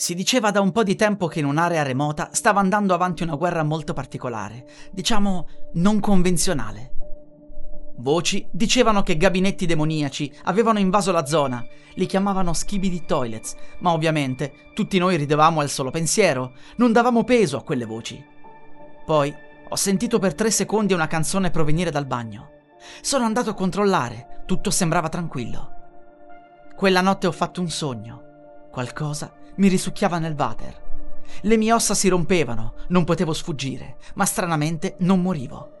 Si diceva da un po' di tempo che in un'area remota stava andando avanti una guerra molto particolare, diciamo non convenzionale. Voci dicevano che gabinetti demoniaci avevano invaso la zona, li chiamavano skibidi toilets, ma ovviamente tutti noi ridevamo al solo pensiero, non davamo peso a quelle voci. Poi ho sentito per tre secondi una canzone provenire dal bagno. Sono andato a controllare, tutto sembrava tranquillo. Quella notte ho fatto un sogno. Qualcosa mi risucchiava nel water. Le mie ossa si rompevano, non potevo sfuggire, ma stranamente non morivo.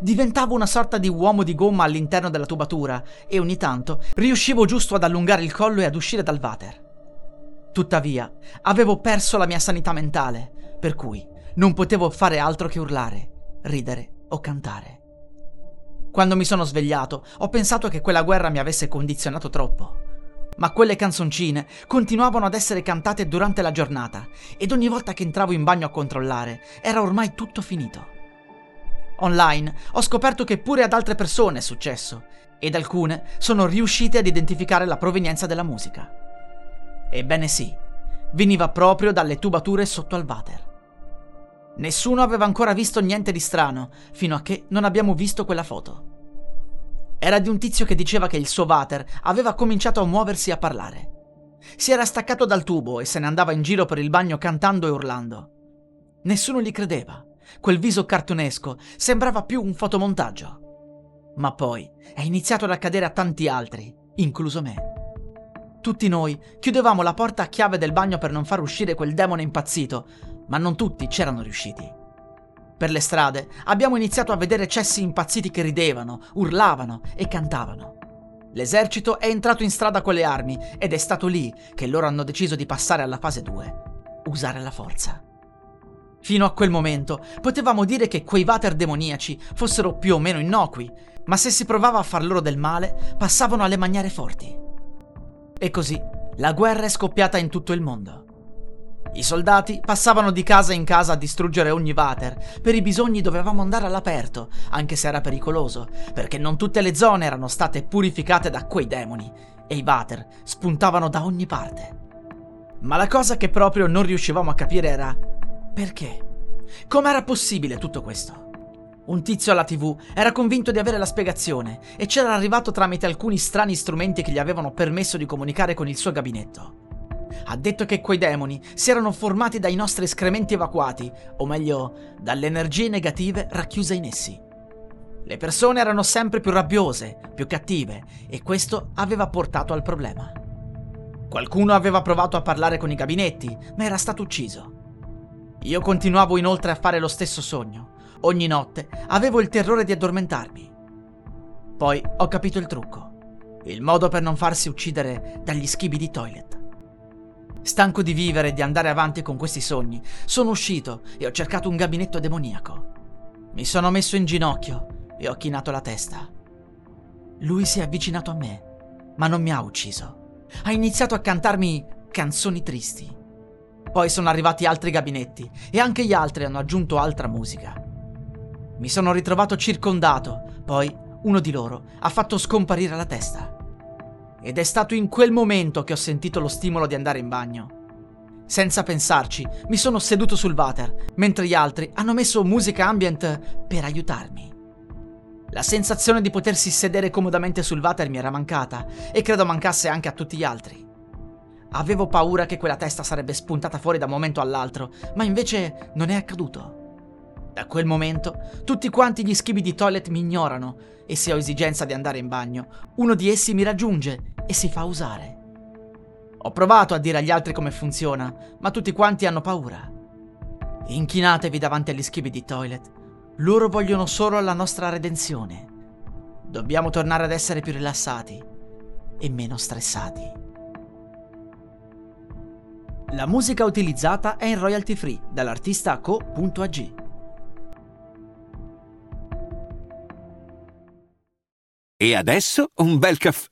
Diventavo una sorta di uomo di gomma all'interno della tubatura e ogni tanto riuscivo giusto ad allungare il collo e ad uscire dal water. Tuttavia, avevo perso la mia sanità mentale, per cui non potevo fare altro che urlare, ridere o cantare. Quando mi sono svegliato, ho pensato che quella guerra mi avesse condizionato troppo. Ma quelle canzoncine continuavano ad essere cantate durante la giornata ed ogni volta che entravo in bagno a controllare era ormai tutto finito. Online ho scoperto che pure ad altre persone è successo ed alcune sono riuscite ad identificare la provenienza della musica. Ebbene sì, veniva proprio dalle tubature sotto al water. Nessuno aveva ancora visto niente di strano fino a che non abbiamo visto quella foto. Era di un tizio che diceva che il suo water aveva cominciato a muoversi e a parlare. Si era staccato dal tubo e se ne andava in giro per il bagno cantando e urlando. Nessuno gli credeva. Quel viso cartonesco sembrava più un fotomontaggio. Ma poi è iniziato ad accadere a tanti altri, incluso me. Tutti noi chiudevamo la porta a chiave del bagno per non far uscire quel demone impazzito, ma non tutti c'erano riusciti. Per le strade abbiamo iniziato a vedere cessi impazziti che ridevano, urlavano e cantavano. L'esercito è entrato in strada con le armi ed è stato lì che loro hanno deciso di passare alla fase 2, usare la forza. Fino a quel momento potevamo dire che quei vater demoniaci fossero più o meno innocui, ma se si provava a far loro del male, passavano alle maniere forti. E così la guerra è scoppiata in tutto il mondo. I soldati passavano di casa in casa a distruggere ogni vater. Per i bisogni dovevamo andare all'aperto, anche se era pericoloso, perché non tutte le zone erano state purificate da quei demoni e i vater spuntavano da ogni parte. Ma la cosa che proprio non riuscivamo a capire era perché? Com'era possibile tutto questo? Un tizio alla tv era convinto di avere la spiegazione e c'era arrivato tramite alcuni strani strumenti che gli avevano permesso di comunicare con il suo gabinetto. Ha detto che quei demoni si erano formati dai nostri escrementi evacuati, o meglio, dalle energie negative racchiuse in essi. Le persone erano sempre più rabbiose, più cattive, e questo aveva portato al problema. Qualcuno aveva provato a parlare con i gabinetti, ma era stato ucciso. Io continuavo inoltre a fare lo stesso sogno. Ogni notte avevo il terrore di addormentarmi. Poi ho capito il trucco. Il modo per non farsi uccidere dagli schibi di toilet. Stanco di vivere e di andare avanti con questi sogni, sono uscito e ho cercato un gabinetto demoniaco. Mi sono messo in ginocchio e ho chinato la testa. Lui si è avvicinato a me, ma non mi ha ucciso. Ha iniziato a cantarmi canzoni tristi. Poi sono arrivati altri gabinetti e anche gli altri hanno aggiunto altra musica. Mi sono ritrovato circondato, poi uno di loro ha fatto scomparire la testa. Ed è stato in quel momento che ho sentito lo stimolo di andare in bagno. Senza pensarci, mi sono seduto sul water, mentre gli altri hanno messo musica ambient per aiutarmi. La sensazione di potersi sedere comodamente sul water mi era mancata e credo mancasse anche a tutti gli altri. Avevo paura che quella testa sarebbe spuntata fuori da un momento all'altro, ma invece non è accaduto. Da quel momento, tutti quanti gli schibi di toilet mi ignorano e se ho esigenza di andare in bagno, uno di essi mi raggiunge e si fa usare. Ho provato a dire agli altri come funziona, ma tutti quanti hanno paura. Inchinatevi davanti agli schivi di toilet. Loro vogliono solo la nostra redenzione. Dobbiamo tornare ad essere più rilassati e meno stressati. La musica utilizzata è in royalty free dall'artista co.ag. E adesso un bel caffè